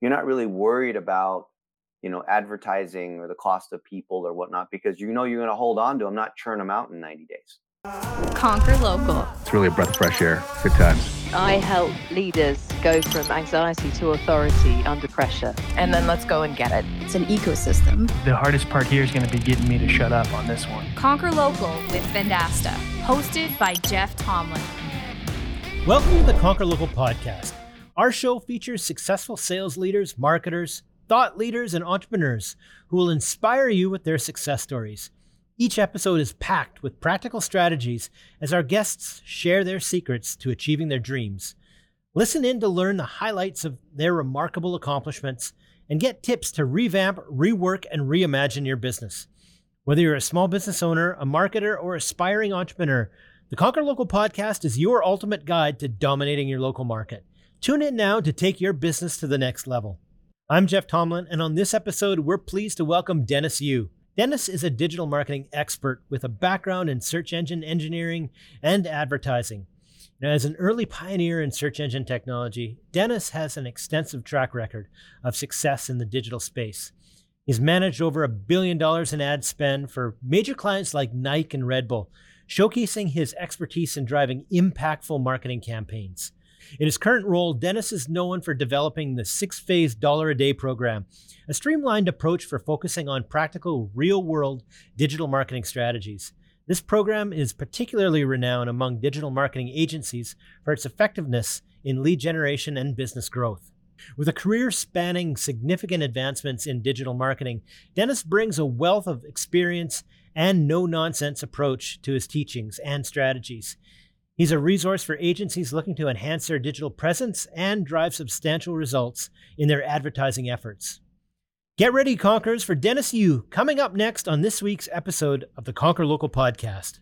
you're not really worried about you know advertising or the cost of people or whatnot because you know you're going to hold on to them, not churn them out in 90 days. Conquer local. It's really a breath of fresh air. Good times. I help leaders go from anxiety to authority under pressure. And then let's go and get it. It's an ecosystem. The hardest part here is going to be getting me to shut up on this one. Conquer Local with Vendasta, hosted by Jeff Tomlin. Welcome to the Conquer Local podcast. Our show features successful sales leaders, marketers, thought leaders, and entrepreneurs who will inspire you with their success stories. Each episode is packed with practical strategies as our guests share their secrets to achieving their dreams. Listen in to learn the highlights of their remarkable accomplishments and get tips to revamp, rework, and reimagine your business. Whether you're a small business owner, a marketer, or aspiring entrepreneur, the Conquer Local podcast is your ultimate guide to dominating your local market. Tune in now to take your business to the next level. I'm Jeff Tomlin, and on this episode, we're pleased to welcome Dennis Yu. Dennis is a digital marketing expert with a background in search engine engineering and advertising. Now, as an early pioneer in search engine technology, Dennis has an extensive track record of success in the digital space. He's managed over a billion dollars in ad spend for major clients like Nike and Red Bull, showcasing his expertise in driving impactful marketing campaigns. In his current role, Dennis is known for developing the six phase dollar a day program, a streamlined approach for focusing on practical, real world digital marketing strategies. This program is particularly renowned among digital marketing agencies for its effectiveness in lead generation and business growth. With a career spanning significant advancements in digital marketing, Dennis brings a wealth of experience and no nonsense approach to his teachings and strategies. He's a resource for agencies looking to enhance their digital presence and drive substantial results in their advertising efforts. Get ready, Conquerors, for Dennis Yu coming up next on this week's episode of the Conquer Local podcast.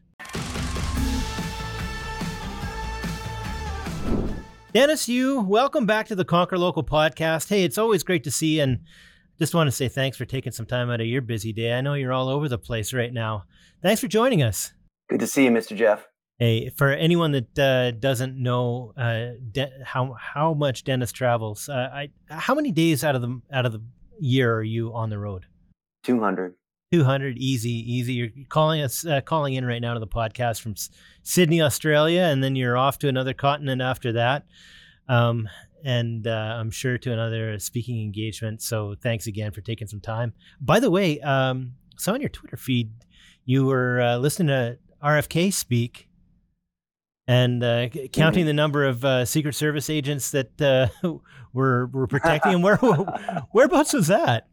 Dennis Yu, welcome back to the Conquer Local podcast. Hey, it's always great to see you, and just want to say thanks for taking some time out of your busy day. I know you're all over the place right now. Thanks for joining us. Good to see you, Mr. Jeff. Hey, for anyone that uh, doesn't know uh, de- how how much Dennis travels, uh, I how many days out of the out of the year are you on the road? Two hundred. Two hundred, easy, easy. You're calling us uh, calling in right now to the podcast from S- Sydney, Australia, and then you're off to another continent after that, um, and uh, I'm sure to another speaking engagement. So thanks again for taking some time. By the way, um, so on your Twitter feed, you were uh, listening to RFK speak and uh, counting mm-hmm. the number of uh, Secret Service agents that uh, were were protecting him. Where whereabouts was that?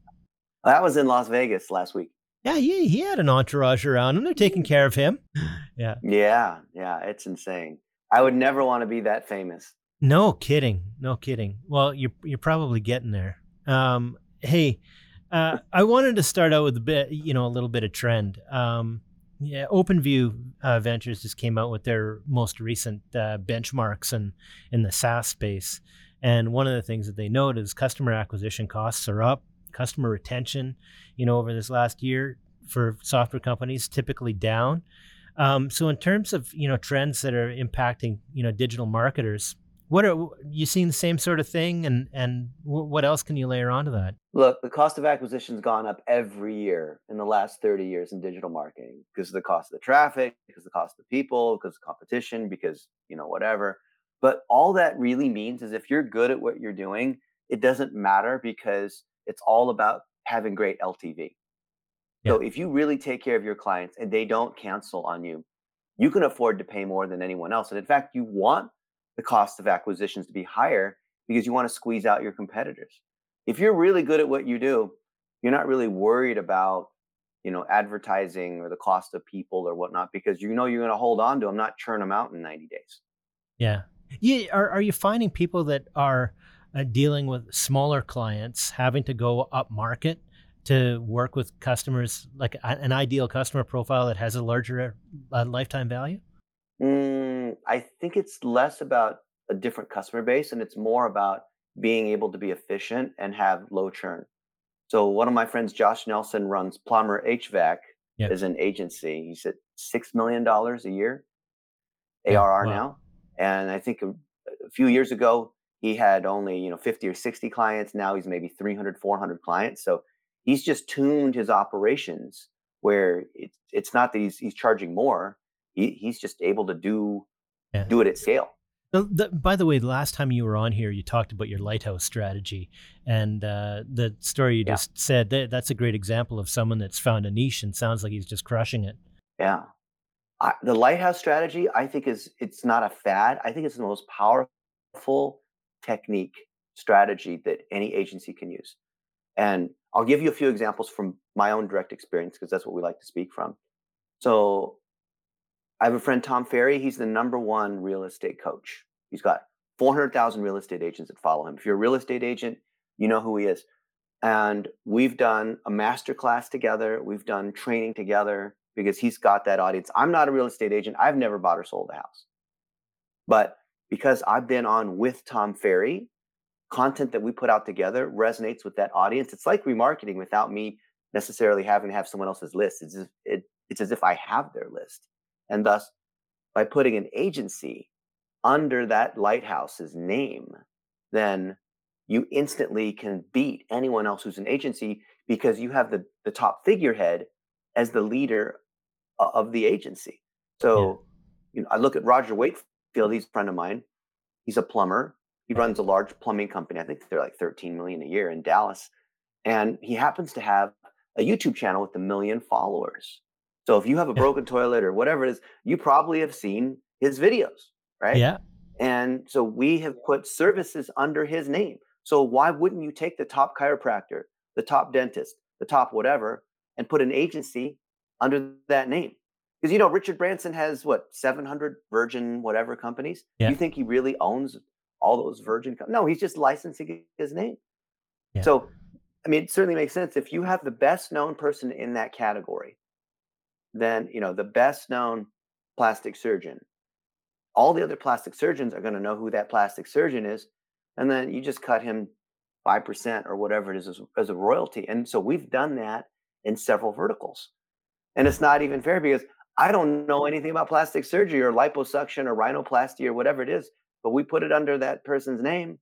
That was in Las Vegas last week. Yeah, he he had an entourage around him. They're taking care of him. Yeah. Yeah, yeah, it's insane. I would never want to be that famous. No kidding. No kidding. Well, you're you're probably getting there. Um, hey, uh, I wanted to start out with a bit, you know, a little bit of trend. Um, yeah, OpenView uh, Ventures just came out with their most recent uh, benchmarks in, in the SaaS space. And one of the things that they note is customer acquisition costs are up, customer retention, you know, over this last year for software companies typically down. Um, so in terms of you know trends that are impacting you know digital marketers, what are you seeing the same sort of thing, and and what else can you layer onto that? Look, the cost of acquisition has gone up every year in the last thirty years in digital marketing because of the cost of the traffic, because of the cost of the people, because of competition, because you know whatever. But all that really means is if you're good at what you're doing, it doesn't matter because it's all about having great LTV. Yeah. So if you really take care of your clients and they don't cancel on you, you can afford to pay more than anyone else. And in fact, you want the cost of acquisitions to be higher because you want to squeeze out your competitors. If you're really good at what you do, you're not really worried about you know advertising or the cost of people or whatnot because you know you're going to hold on to them, not churn them out in 90 days. Yeah. Yeah. Are are you finding people that are uh, dealing with smaller clients having to go up market to work with customers like an ideal customer profile that has a larger uh, lifetime value? Mm, I think it's less about a different customer base and it's more about being able to be efficient and have low churn. So one of my friends, Josh Nelson, runs Plumber HVAC yep. as an agency. He's at six million dollars a year ARR wow. now, and I think a, a, few years ago he had only you know 50 or 60 clients now he's maybe 300 400 clients so he's just tuned his operations where it's it's not that he's he's charging more he, he's just able to do yeah. do it at scale by the way, the last time you were on here, you talked about your lighthouse strategy, and uh, the story you yeah. just said that, that's a great example of someone that's found a niche and sounds like he's just crushing it. Yeah, I, the lighthouse strategy, I think, is it's not a fad. I think it's the most powerful technique strategy that any agency can use. And I'll give you a few examples from my own direct experience because that's what we like to speak from. So I have a friend, Tom Ferry. He's the number one real estate coach. He's got 400,000 real estate agents that follow him. If you're a real estate agent, you know who he is. And we've done a master class together. We've done training together because he's got that audience. I'm not a real estate agent. I've never bought or sold a house. But because I've been on with Tom Ferry, content that we put out together resonates with that audience. It's like remarketing without me necessarily having to have someone else's list. It's, it, it's as if I have their list. And thus, by putting an agency under that lighthouse's name, then you instantly can beat anyone else who's an agency because you have the, the top figurehead as the leader of the agency. So, yeah. you know, I look at Roger Wakefield he's a friend of mine. He's a plumber. He runs a large plumbing company. I think they're like 13 million a year in Dallas. And he happens to have a YouTube channel with a million followers. So if you have a broken toilet or whatever it is, you probably have seen his videos, right? Yeah. And so we have put services under his name. So why wouldn't you take the top chiropractor, the top dentist, the top whatever, and put an agency under that name? because you know Richard Branson has what 700 Virgin whatever companies. Yeah. You think he really owns all those Virgin? Com- no, he's just licensing his name. Yeah. So, I mean, it certainly makes sense if you have the best known person in that category, then you know the best known plastic surgeon. All the other plastic surgeons are going to know who that plastic surgeon is, and then you just cut him five percent or whatever it is as, as a royalty. And so we've done that in several verticals. And it's not even fair because I don't know anything about plastic surgery or liposuction or rhinoplasty or whatever it is, but we put it under that person's name.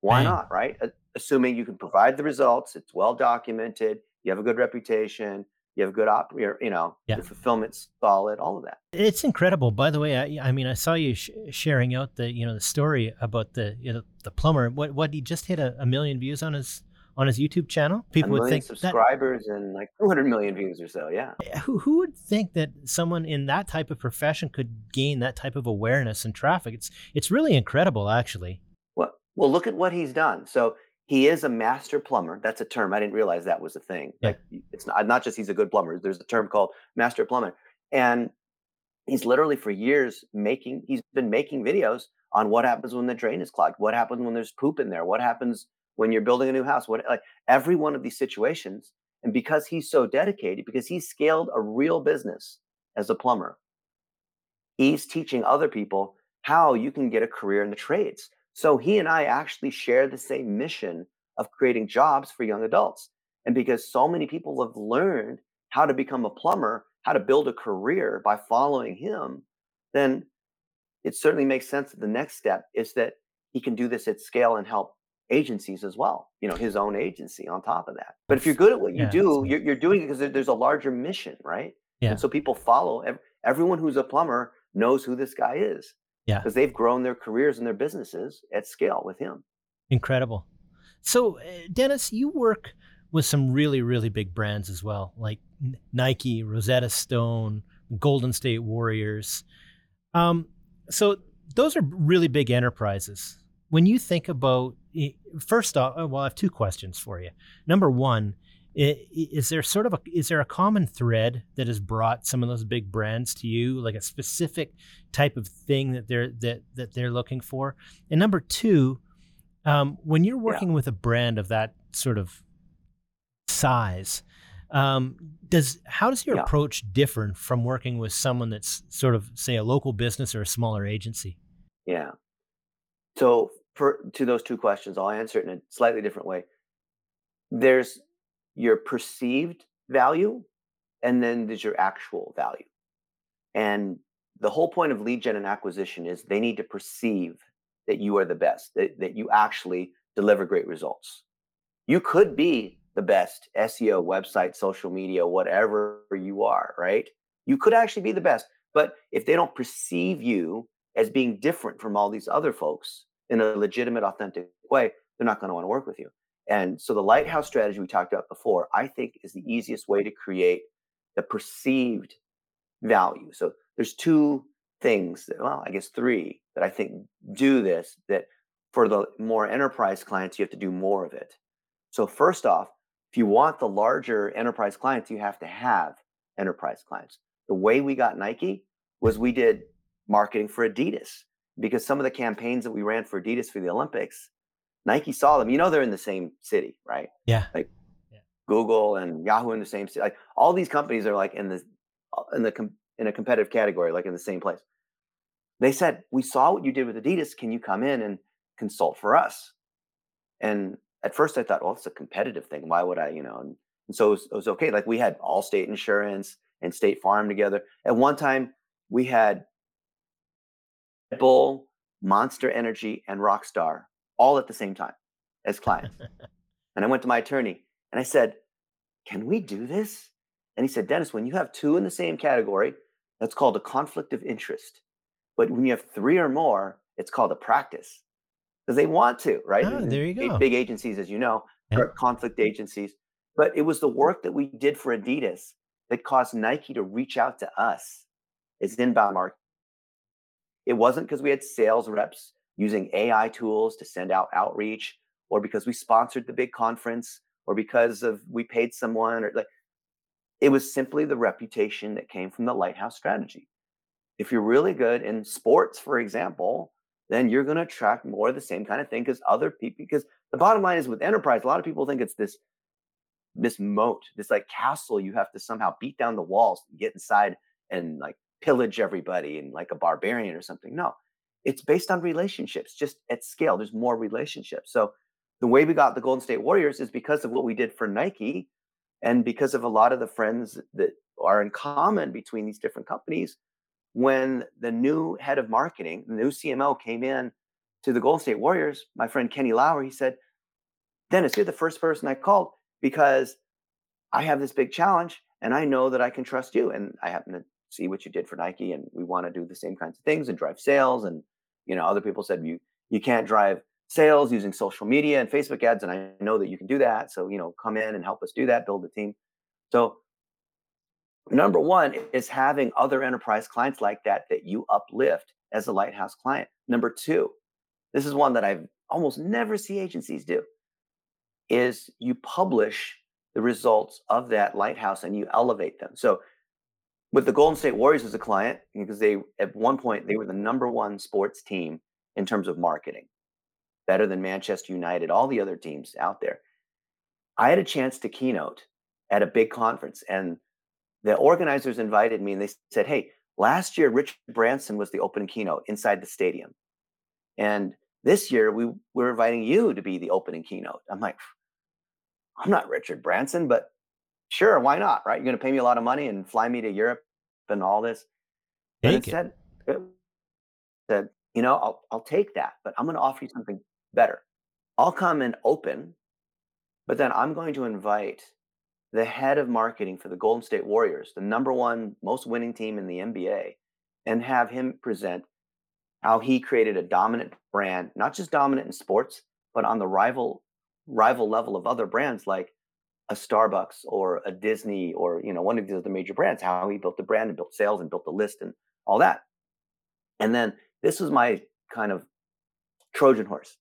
Why right. not, right? Assuming you can provide the results, it's well documented, you have a good reputation, you have good op, you know, yeah. the fulfillment's solid, all of that. It's incredible. By the way, I, I mean, I saw you sh- sharing out the, you know, the story about the, you know, the plumber. What, what he just hit a, a million views on his on his YouTube channel. People would think subscribers that, and like 200 million views or so. Yeah. Who who would think that someone in that type of profession could gain that type of awareness and traffic? It's it's really incredible, actually. Well, well, look at what he's done. So he is a master plumber. That's a term. I didn't realize that was a thing. Yeah. Like it's not, not just he's a good plumber. There's a term called master plumber, and he's literally for years making. He's been making videos on what happens when the drain is clogged, what happens when there's poop in there, what happens when you're building a new house, what like every one of these situations. And because he's so dedicated, because he scaled a real business as a plumber, he's teaching other people how you can get a career in the trades. So he and I actually share the same mission of creating jobs for young adults. And because so many people have learned how to become a plumber, how to build a career by following him, then it certainly makes sense that the next step is that he can do this at scale and help agencies as well you know his own agency on top of that. But if you're good at what you yeah, do you're, you're doing it because there's a larger mission right? Yeah. and so people follow everyone who's a plumber knows who this guy is yeah. because they've grown their careers and their businesses at scale with him. Incredible. So uh, dennis you work with some really really big brands as well like nike rosetta stone golden state warriors. Um, so those are really big enterprises. When you think about first off, well, I have two questions for you. Number one, is there sort of a is there a common thread that has brought some of those big brands to you, like a specific type of thing that they're that that they're looking for? And number two, um, when you're working yeah. with a brand of that sort of size, um, does how does your yeah. approach differ from working with someone that's sort of say a local business or a smaller agency? Yeah. So for to those two questions, I'll answer it in a slightly different way. There's your perceived value, and then there's your actual value. And the whole point of lead gen and acquisition is they need to perceive that you are the best, that, that you actually deliver great results. You could be the best SEO, website, social media, whatever you are, right? You could actually be the best. But if they don't perceive you as being different from all these other folks in a legitimate, authentic way, they're not going to want to work with you. And so the lighthouse strategy we talked about before, I think is the easiest way to create the perceived value. So there's two things, that, well, I guess three that I think do this that for the more enterprise clients, you have to do more of it. So first off, if you want the larger enterprise clients, you have to have enterprise clients. The way we got Nike was we did marketing for Adidas because some of the campaigns that we ran for Adidas for the Olympics, Nike saw them. You know, they're in the same city, right? Yeah. Like yeah. Google and Yahoo in the same city. Like all these companies are like in the uh, in the in a competitive category, like in the same place. They said, "We saw what you did with Adidas. Can you come in and consult for us?" And at first, I thought, "Well, it's a competitive thing. Why would I?" You know. And, and so it was, it was okay. Like we had Allstate Insurance and State Farm together. At one time, we had Bull, Monster Energy, and Rockstar all at the same time as clients. and I went to my attorney and I said, Can we do this? And he said, Dennis, when you have two in the same category, that's called a conflict of interest. But when you have three or more, it's called a practice because they want to, right? Oh, there you go. Big agencies, as you know, are conflict agencies. But it was the work that we did for Adidas that caused Nike to reach out to us. It's inbound marketing. It wasn't because we had sales reps using AI tools to send out outreach, or because we sponsored the big conference, or because of we paid someone, or like it was simply the reputation that came from the lighthouse strategy. If you're really good in sports, for example, then you're going to attract more of the same kind of thing because other people. Because the bottom line is with enterprise, a lot of people think it's this this moat, this like castle you have to somehow beat down the walls, get inside and like pillage everybody and like a barbarian or something. No, it's based on relationships, just at scale. There's more relationships. So the way we got the Golden State Warriors is because of what we did for Nike and because of a lot of the friends that are in common between these different companies. When the new head of marketing, the new CMO came in to the Golden State Warriors, my friend Kenny Lauer, he said, Dennis, you're the first person I called because I have this big challenge and I know that I can trust you. And I happen to see what you did for Nike and we want to do the same kinds of things and drive sales. And, you know, other people said you you can't drive sales using social media and Facebook ads. And I know that you can do that. So, you know, come in and help us do that, build a team. So number one is having other enterprise clients like that that you uplift as a lighthouse client. Number two, this is one that I've almost never see agencies do is you publish the results of that lighthouse and you elevate them. So with the Golden State Warriors as a client, because they at one point they were the number one sports team in terms of marketing, better than Manchester United, all the other teams out there. I had a chance to keynote at a big conference, and the organizers invited me and they said, Hey, last year Richard Branson was the opening keynote inside the stadium. And this year, we we're inviting you to be the opening keynote. I'm like, I'm not Richard Branson, but sure, why not? Right? You're going to pay me a lot of money and fly me to Europe and all this. And instead, it said, you know, I'll I'll take that, but I'm going to offer you something better. I'll come and open, but then I'm going to invite the head of marketing for the Golden State Warriors, the number one most winning team in the NBA, and have him present how he created a dominant brand, not just dominant in sports, but on the rival rival level of other brands like a Starbucks or a Disney or you know one of these other major brands. How he built the brand and built sales and built the list and all that. And then this was my kind of Trojan horse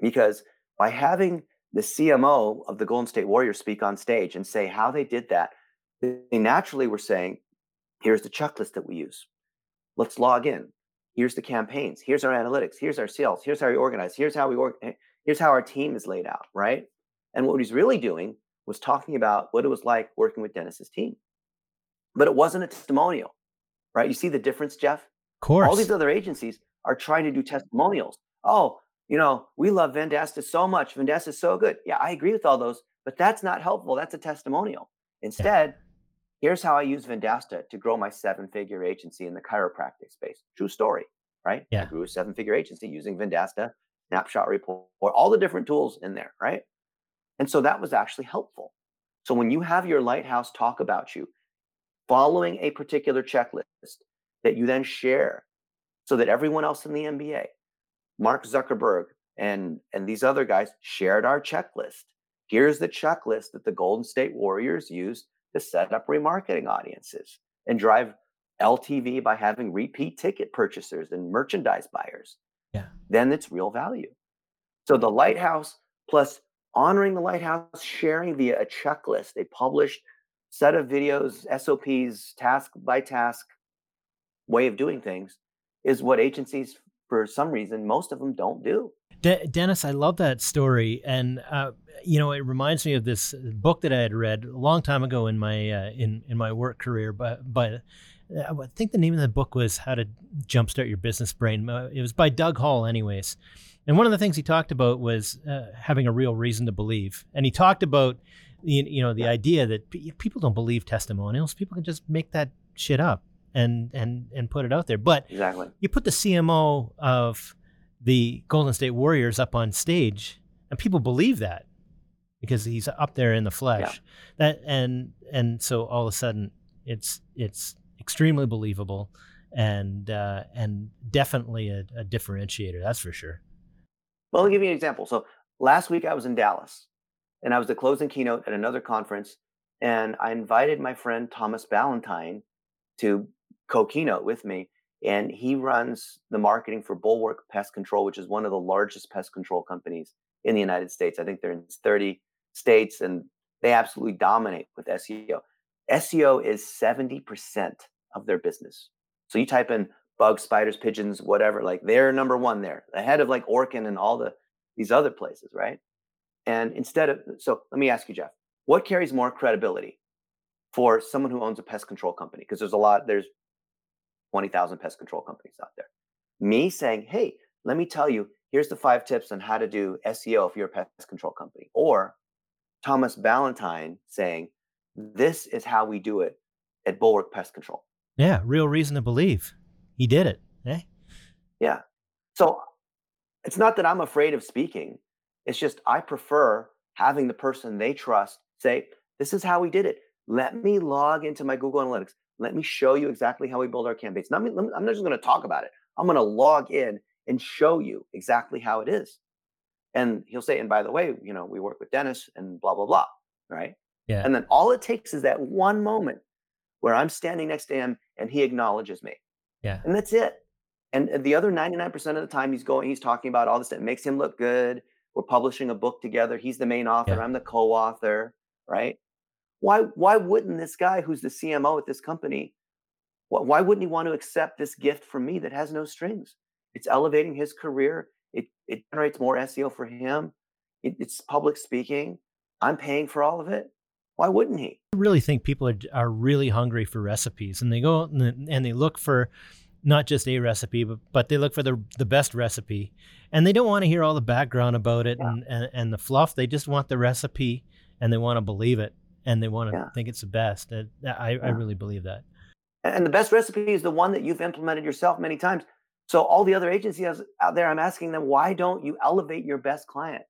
because by having the CMO of the Golden State Warriors speak on stage and say how they did that, they naturally were saying, "Here's the checklist that we use. Let's log in here's the campaigns here's our analytics here's our sales here's how we organize here's how we work eh, here's how our team is laid out right and what he's really doing was talking about what it was like working with dennis's team but it wasn't a testimonial right you see the difference jeff of course all these other agencies are trying to do testimonials oh you know we love vendasta so much vendasta is so good yeah i agree with all those but that's not helpful that's a testimonial instead yeah Here's how I use Vendasta to grow my seven figure agency in the chiropractic space. True story. right? Yeah. I grew a seven figure agency using Vendasta, snapshot report, all the different tools in there, right? And so that was actually helpful. So when you have your lighthouse talk about you, following a particular checklist that you then share so that everyone else in the NBA, Mark Zuckerberg and, and these other guys shared our checklist. Here's the checklist that the Golden State Warriors use to set up remarketing audiences and drive LTV by having repeat ticket purchasers and merchandise buyers. Yeah. Then it's real value. So the lighthouse plus honoring the lighthouse, sharing via a checklist, a published set of videos, SOPs, task by task way of doing things is what agencies, for some reason, most of them don't do. De- Dennis, I love that story, and uh, you know it reminds me of this book that I had read a long time ago in my uh, in in my work career. But but uh, I think the name of the book was How to Jumpstart Your Business Brain. Uh, it was by Doug Hall, anyways. And one of the things he talked about was uh, having a real reason to believe. And he talked about you, you know the idea that p- people don't believe testimonials. People can just make that shit up and and and put it out there. But exactly, you put the CMO of the Golden State Warriors up on stage, and people believe that because he's up there in the flesh. Yeah. That and and so all of a sudden it's it's extremely believable and uh, and definitely a, a differentiator. That's for sure. Well, I'll give you an example. So last week I was in Dallas and I was the closing keynote at another conference. And I invited my friend Thomas Ballantyne to co keynote with me. And he runs the marketing for Bulwark Pest Control, which is one of the largest pest control companies in the United States. I think they're in 30 states and they absolutely dominate with SEO. SEO is 70% of their business. So you type in bugs, spiders, pigeons, whatever, like they're number one there, ahead of like Orkin and all the these other places, right? And instead of so let me ask you, Jeff, what carries more credibility for someone who owns a pest control company? Because there's a lot, there's 20,000 pest control companies out there. Me saying, hey, let me tell you, here's the five tips on how to do SEO if you're a pest control company. Or Thomas Ballantyne saying, this is how we do it at Bulwark Pest Control. Yeah, real reason to believe. He did it. Eh? Yeah. So it's not that I'm afraid of speaking. It's just I prefer having the person they trust say, This is how we did it. Let me log into my Google Analytics. Let me show you exactly how we build our campaigns. Not, I'm not just going to talk about it. I'm going to log in and show you exactly how it is. And he'll say, and by the way, you know, we work with Dennis and blah, blah, blah. Right. Yeah. And then all it takes is that one moment where I'm standing next to him and he acknowledges me. Yeah. And that's it. And the other 99% of the time he's going, he's talking about all this that makes him look good. We're publishing a book together. He's the main author. Yeah. I'm the co-author, right? Why why wouldn't this guy who's the CMO at this company, why wouldn't he want to accept this gift from me that has no strings? It's elevating his career. It it generates more SEO for him. It, it's public speaking. I'm paying for all of it. Why wouldn't he? I really think people are, are really hungry for recipes and they go and, and they look for not just a recipe, but, but they look for the, the best recipe. And they don't want to hear all the background about it yeah. and, and, and the fluff. They just want the recipe and they want to believe it and they want to yeah. think it's the best. I, I, yeah. I really believe that. And the best recipe is the one that you've implemented yourself many times. So all the other agencies out there, I'm asking them, why don't you elevate your best client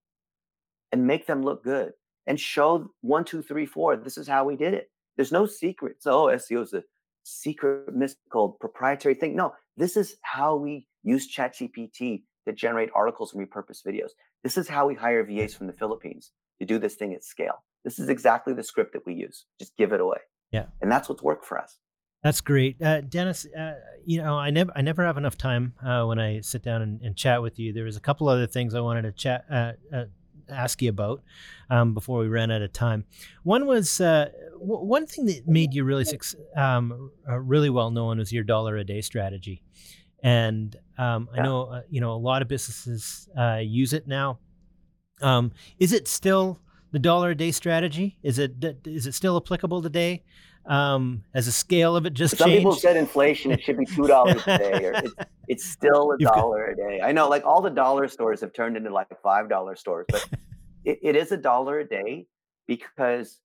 and make them look good and show one, two, three, four. This is how we did it. There's no secret. So oh, SEO is a secret, mystical, proprietary thing. No, this is how we use ChatGPT to generate articles and repurpose videos. This is how we hire VAs from the Philippines to do this thing at scale. This is exactly the script that we use. Just give it away. Yeah. And that's what's worked for us. That's great, uh, Dennis. Uh, you know, I never, I never have enough time uh, when I sit down and, and, chat with you. There was a couple other things I wanted to chat, uh, uh, ask you about um, before we ran out of time. One was uh, w- one thing that made you really um, really well known was your dollar a day strategy, and um, yeah. I know you know a lot of businesses use it now. Um, is it still the dollar a day strategy? Is it is it still applicable today? Um, as a scale of it just some changed? people said inflation it should be two dollars a day or it's, it's still a You've dollar got... a day i know like all the dollar stores have turned into like five dollar stores but it, it is a dollar a day because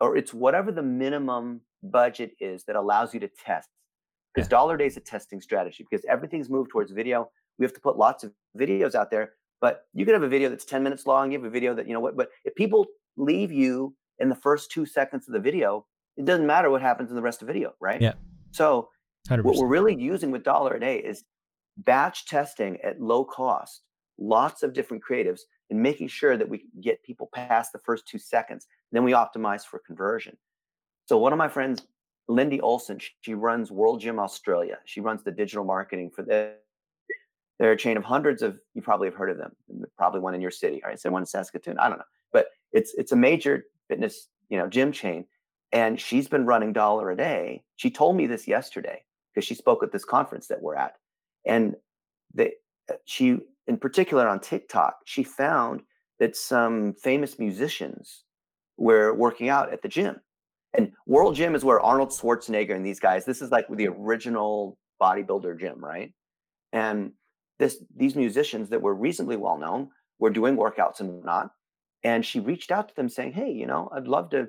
or it's whatever the minimum budget is that allows you to test because dollar a day is a testing strategy because everything's moved towards video. We have to put lots of videos out there, but you could have a video that's 10 minutes long. You have a video that, you know what, but if people leave you in the first two seconds of the video, it doesn't matter what happens in the rest of the video, right? Yeah. So 100%. what we're really using with dollar a day is batch testing at low cost, lots of different creatives, and making sure that we get people past the first two seconds. Then we optimize for conversion. So one of my friends, Lindy Olson, she runs World Gym Australia. She runs the digital marketing for the they're a chain of hundreds of you probably have heard of them. Probably one in your city. All right, so one in Saskatoon. I don't know. But it's it's a major fitness, you know, gym chain. And she's been running dollar a day. She told me this yesterday because she spoke at this conference that we're at. And uh, she, in particular on TikTok, she found that some famous musicians were working out at the gym. And World Gym is where Arnold Schwarzenegger and these guys, this is like the original bodybuilder gym, right? And this these musicians that were reasonably well known were doing workouts and whatnot. And she reached out to them saying, Hey, you know, I'd love to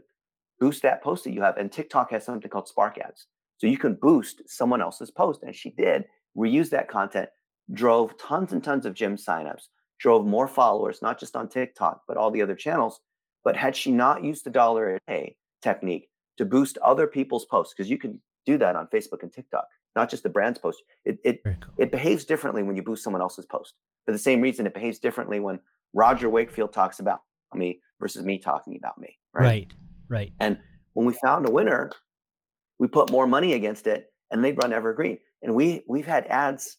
boost that post that you have. And TikTok has something called Spark Ads. So you can boost someone else's post. And she did reuse that content, drove tons and tons of gym signups, drove more followers, not just on TikTok, but all the other channels. But had she not used the dollar a day technique to boost other people's posts, because you can do that on Facebook and TikTok, not just the brand's post, it it, cool. it behaves differently when you boost someone else's post. For the same reason, it behaves differently when Roger Wakefield talks about me versus me talking about me. Right. Right. Right. And when we found a winner, we put more money against it and they run evergreen. And we we've had ads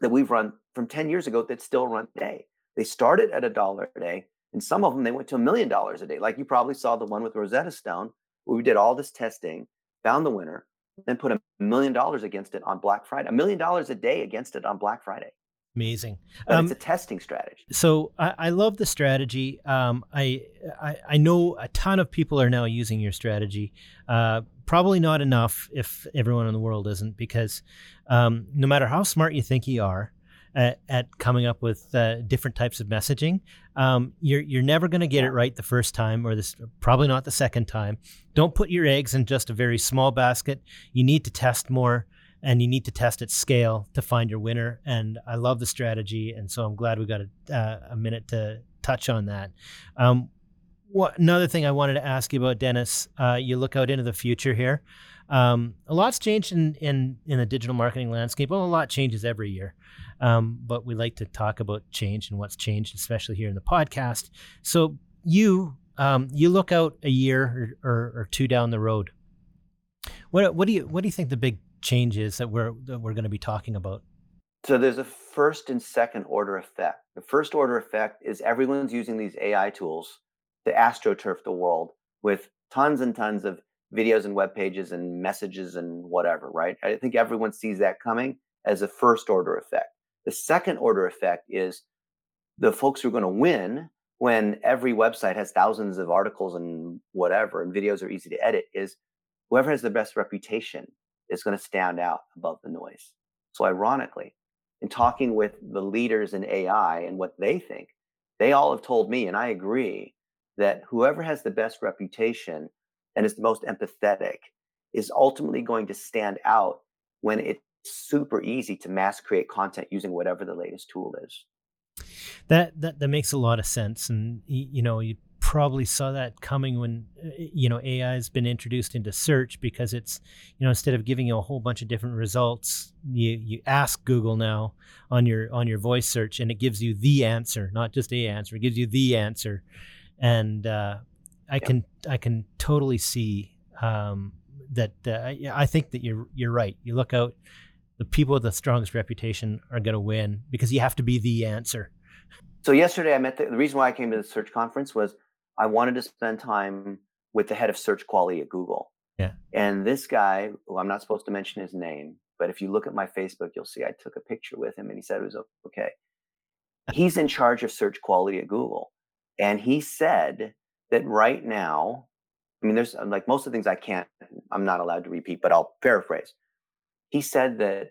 that we've run from 10 years ago that still run today. They started at a dollar a day, and some of them they went to a million dollars a day. Like you probably saw the one with Rosetta Stone, where we did all this testing, found the winner, then put a million dollars against it on Black Friday. A million dollars a day against it on Black Friday. Amazing. Um, it's a testing strategy. So I, I love the strategy. Um, I, I, I know a ton of people are now using your strategy. Uh, probably not enough if everyone in the world isn't, because um, no matter how smart you think you are at, at coming up with uh, different types of messaging, um, you're you're never going to get it right the first time, or this probably not the second time. Don't put your eggs in just a very small basket. You need to test more and you need to test at scale to find your winner. And I love the strategy, and so I'm glad we got a, uh, a minute to touch on that. Um, what another thing I wanted to ask you about, Dennis? Uh, you look out into the future here. Um, a lot's changed in, in in the digital marketing landscape. Well, a lot changes every year, um, but we like to talk about change and what's changed, especially here in the podcast. So you um, you look out a year or, or, or two down the road. What what do you what do you think the big changes that we're that we're going to be talking about? So there's a first and second order effect. The first order effect is everyone's using these AI tools to astroturf the world with tons and tons of videos and web pages and messages and whatever, right? I think everyone sees that coming as a first order effect. The second order effect is the folks who are going to win when every website has thousands of articles and whatever and videos are easy to edit is whoever has the best reputation is going to stand out above the noise. So, ironically, in talking with the leaders in AI and what they think, they all have told me, and I agree, that whoever has the best reputation and is the most empathetic is ultimately going to stand out when it's super easy to mass create content using whatever the latest tool is. That that that makes a lot of sense, and you know you probably saw that coming when uh, you know AI has been introduced into search because it's you know instead of giving you a whole bunch of different results, you you ask Google now on your on your voice search and it gives you the answer, not just a answer. It gives you the answer, and uh, I can I can totally see um, that. Uh, I think that you're you're right. You look out, the people with the strongest reputation are going to win because you have to be the answer. So yesterday I met the, the reason why I came to the search conference was I wanted to spend time with the head of search quality at Google. Yeah. And this guy, who I'm not supposed to mention his name, but if you look at my Facebook, you'll see I took a picture with him and he said it was okay. He's in charge of search quality at Google. And he said that right now, I mean, there's like most of the things I can't, I'm not allowed to repeat, but I'll paraphrase. He said that,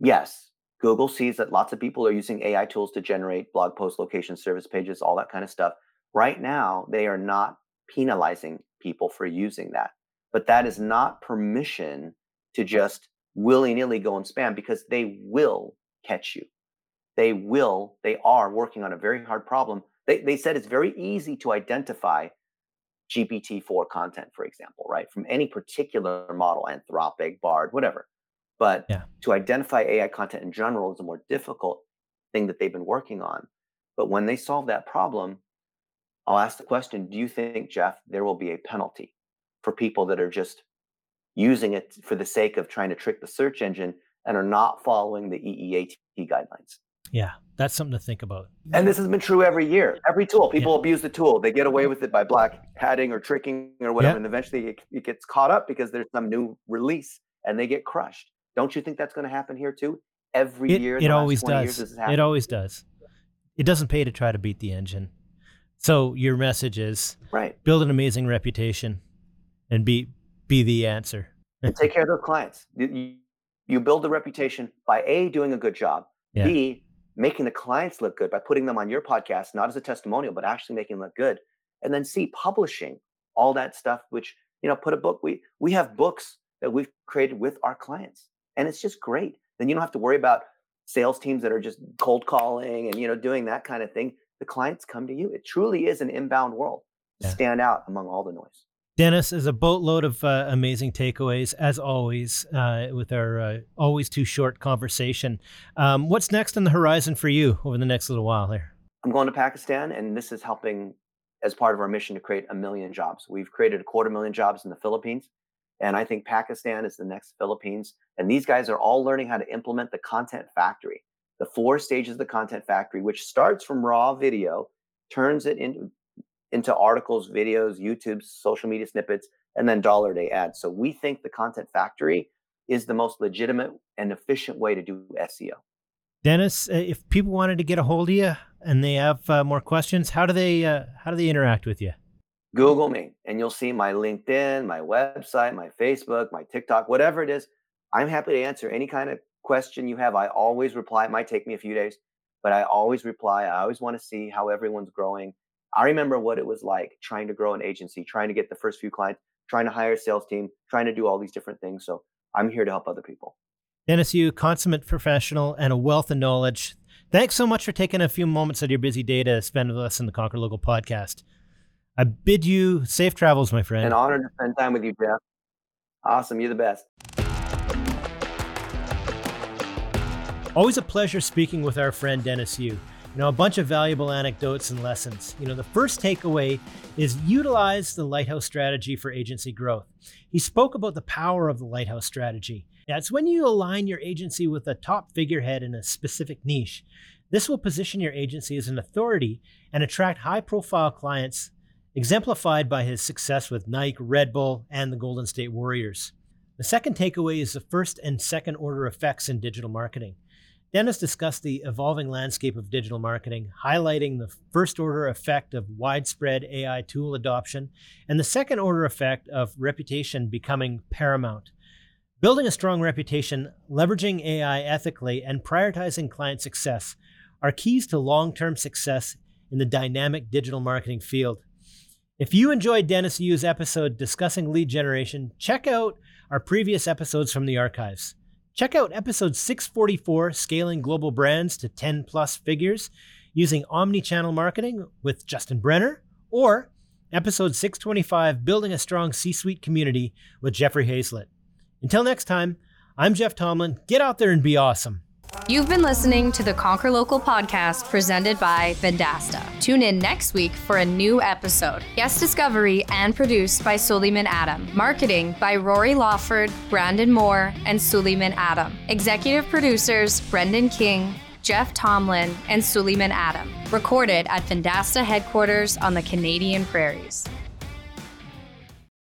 yes, Google sees that lots of people are using AI tools to generate blog posts, location service pages, all that kind of stuff. Right now, they are not penalizing people for using that. But that is not permission to just willy nilly go and spam because they will catch you. They will, they are working on a very hard problem. They, they said it's very easy to identify GPT-4 content, for example, right? From any particular model, Anthropic, Bard, whatever. But yeah. to identify AI content in general is a more difficult thing that they've been working on. But when they solve that problem, I'll ask the question Do you think, Jeff, there will be a penalty for people that are just using it for the sake of trying to trick the search engine and are not following the EEAT guidelines? Yeah, that's something to think about. And this has been true every year. Every tool, people yeah. abuse the tool. They get away with it by black hatting or tricking or whatever. Yeah. And eventually it gets caught up because there's some new release and they get crushed. Don't you think that's going to happen here too? Every it, year, it always does. It always does. It doesn't pay to try to beat the engine. So your message is right. Build an amazing reputation, and be be the answer. and take care of those clients. You, you build the reputation by a doing a good job. Yeah. B making the clients look good by putting them on your podcast, not as a testimonial, but actually making them look good. And then C publishing all that stuff. Which you know, put a book. We we have books that we've created with our clients, and it's just great. Then you don't have to worry about sales teams that are just cold calling and you know doing that kind of thing the clients come to you it truly is an inbound world to yeah. stand out among all the noise dennis is a boatload of uh, amazing takeaways as always uh, with our uh, always too short conversation um, what's next on the horizon for you over the next little while there i'm going to pakistan and this is helping as part of our mission to create a million jobs we've created a quarter million jobs in the philippines and I think Pakistan is the next Philippines. And these guys are all learning how to implement the content factory, the four stages of the content factory, which starts from raw video, turns it into, into articles, videos, YouTube, social media snippets, and then dollar day ads. So we think the content factory is the most legitimate and efficient way to do SEO. Dennis, uh, if people wanted to get a hold of you and they have uh, more questions, how do they uh, how do they interact with you? Google me and you'll see my LinkedIn, my website, my Facebook, my TikTok, whatever it is. I'm happy to answer any kind of question you have. I always reply. It might take me a few days, but I always reply. I always want to see how everyone's growing. I remember what it was like trying to grow an agency, trying to get the first few clients, trying to hire a sales team, trying to do all these different things. So I'm here to help other people. Dennis Yu, consummate professional and a wealth of knowledge. Thanks so much for taking a few moments of your busy day to spend with us in the Conquer Local podcast. I bid you safe travels, my friend. An honor to spend time with you, Jeff. Awesome. You're the best. Always a pleasure speaking with our friend Dennis Yu. You know, a bunch of valuable anecdotes and lessons. You know, the first takeaway is utilize the lighthouse strategy for agency growth. He spoke about the power of the lighthouse strategy. That's when you align your agency with a top figurehead in a specific niche. This will position your agency as an authority and attract high profile clients exemplified by his success with Nike, Red Bull, and the Golden State Warriors. The second takeaway is the first and second order effects in digital marketing. Dennis discussed the evolving landscape of digital marketing, highlighting the first order effect of widespread AI tool adoption and the second order effect of reputation becoming paramount. Building a strong reputation, leveraging AI ethically, and prioritizing client success are keys to long term success in the dynamic digital marketing field. If you enjoyed Dennis Yu's episode discussing lead generation, check out our previous episodes from the archives. Check out episode 644, Scaling Global Brands to 10 plus figures using omni-channel marketing with Justin Brenner, or episode 625, Building a Strong C suite Community with Jeffrey Hayzlett. Until next time, I'm Jeff Tomlin. Get out there and be awesome. You've been listening to the Conquer Local podcast presented by Vendasta. Tune in next week for a new episode. Guest discovery and produced by Suleiman Adam. Marketing by Rory Lawford, Brandon Moore, and Suleiman Adam. Executive producers Brendan King, Jeff Tomlin, and Suleiman Adam. Recorded at Vendasta headquarters on the Canadian prairies.